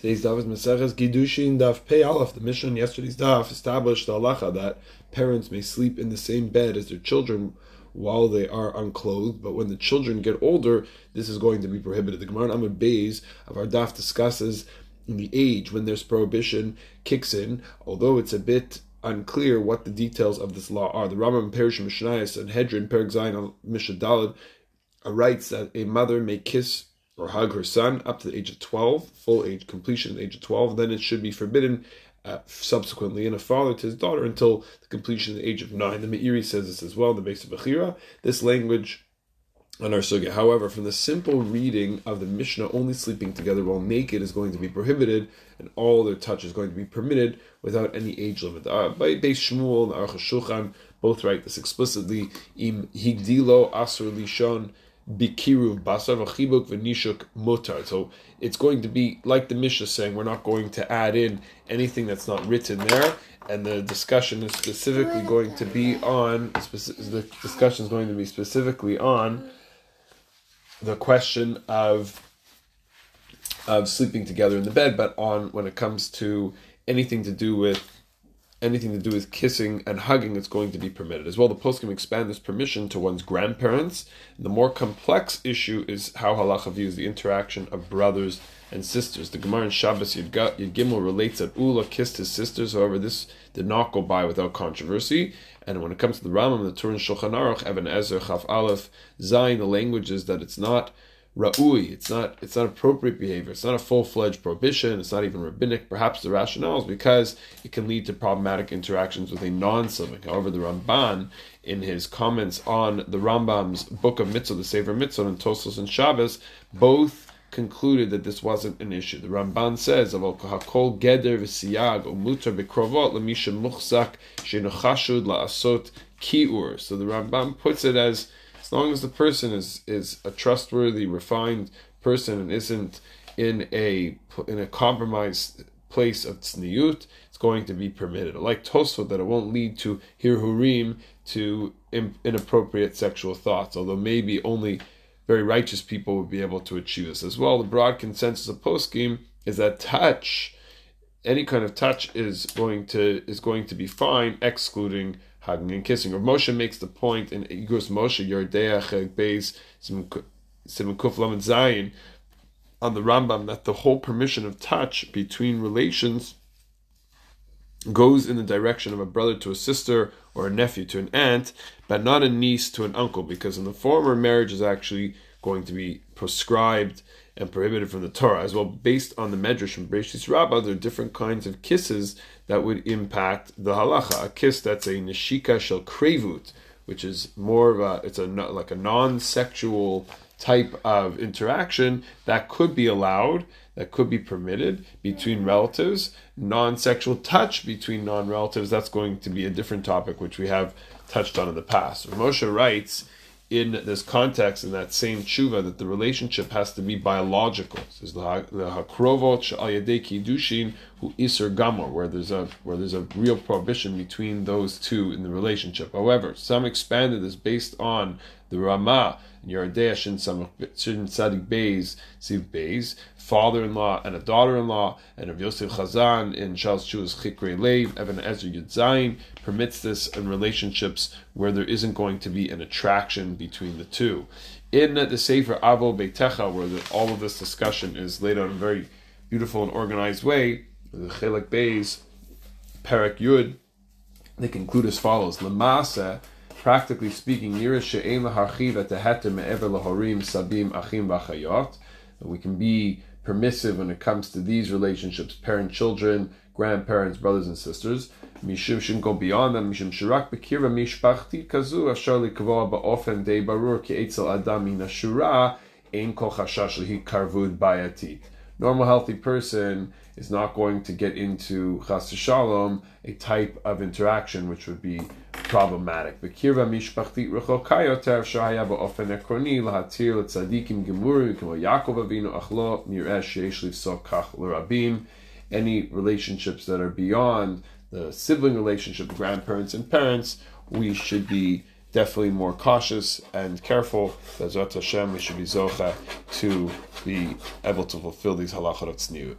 Today's daf is Maseches Kiddushin Daf Pei Aleph. The Mishnah yesterday's daf established the halacha that parents may sleep in the same bed as their children while they are unclothed, but when the children get older, this is going to be prohibited. The Gemara Amud Beis of our daf discusses the age when this prohibition kicks in, although it's a bit unclear what the details of this law are. The Rambam Peirush Mishnayos Sanhedrin Perek Zayin Mishnah writes that a mother may kiss or hug her son up to the age of 12, full age completion at the age of 12, then it should be forbidden uh, subsequently in a father to his daughter until the completion of the age of 9. The Meiri says this as well in the Beis HaBechira. This language on our sugya. However, from the simple reading of the Mishnah, only sleeping together while naked is going to be prohibited, and all their touch is going to be permitted without any age limit. Uh, by Beis Shmuel and Aruch Shulchan both write this explicitly. Im higdilo asur lishon bikiruv basar v'chibuk v'nishuk mutar. So it's going to be like the Mishnah saying we're not going to add in anything that's not written there, and the discussion is specifically going to be on the discussion is going to be specifically on the question of of sleeping together in the bed, but on when it comes to anything to do with anything to do with kissing and hugging is going to be permitted. As well, the poskim expand this permission to one's grandparents. The more complex issue is how halacha views the interaction of brothers and sisters. The Gemara in Shabbos Yud, relates that Ula kissed his sisters. However, this did not go by without controversy. And when it comes to the Rambam, the Turin Shulchan Aruch, Evan Ezer, Chaf Aleph, Zayin, the language is that it's not ra'ui. It's not it's not appropriate behavior. It's not a full fledged prohibition. It's not even rabbinic. Perhaps the rationale is because it can lead to problematic interactions with a non-Semitic. However, the Ramban, in his comments on the Rambam's book of Mitzvah, the Sefer Mitzvah, and Tosfos and Shabbos, both concluded that this wasn't an issue. The Ramban says, of "Hakol geder v'siyag umutar bekrovot lemisha muchzak shenuchashud laasot kiur." So the Ramban puts it as as long as the person is is a trustworthy, refined person and isn't in a in a compromised place of tzniut, it's going to be permitted. Like Tosfot, that it won't lead to hirhurim, to inappropriate sexual thoughts, although maybe only very righteous people would be able to achieve this as well. The broad consensus of poskim is that touch, any kind of touch, is going to is going to be fine, excluding hugging and kissing. Rav Moshe makes the point in Igros Moshe Yoreh De'ah Beis Siman Kuf Zayin on the Rambam that the whole permission of touch between relations goes in the direction of a brother to a sister or a nephew to an aunt, but not a niece to an uncle, because in the former marriage is actually going to be proscribed and prohibited from the Torah. As well, based on the Medrash from Breshis Rabbah, there are different kinds of kisses that would impact the halacha. A kiss that's a neshika shel krevut, which is more of a, it's a like a non-sexual type of interaction that could be allowed, that could be permitted between relatives. Non-sexual touch between non-relatives, that's going to be a different topic, which we have touched on in the past. Moshe writes in this context, in that same tshuva, that the relationship has to be biological. Says the hakrovot al kiddushin hu iser gamor, where there's a where there's a real prohibition between those two in the relationship. However, some expanded this based on the Ramah Yoreh De'ah Shin Sadik Beis Siv Beis, father-in-law and a daughter-in-law, and of Yosef Chazan in Charles Chu's Chikre Lev, Evan Ezra Yudzayin permits this in relationships where there isn't going to be an attraction between the two. In the Sefer Avo Beitecha, where the, all of this discussion is laid out in a very beautiful and organized way, the Chelek Beis, Perek Yud, they conclude as follows: Lamasa practically speaking, We can be permissive when it comes to these relationships, parent, children, grandparents, brothers and sisters. Mishum shouldn't go beyond them. Mishum shirak bekira mishpachti kazu ashar likvoa ba'ofen de barur ki etzel adam min ashura ein kol chashash lihi karvud bayatit normal healthy person is not going to get into chas shalom a type of interaction which would be problematic. Lahatir letzadikim Yaakov Avinu achlo l'rabim. Any relationships that are beyond the sibling relationship, grandparents and parents, we should be definitely more cautious and careful. Bezrat Hashem, we should be zocha to be able to fulfill these halachot tzniut.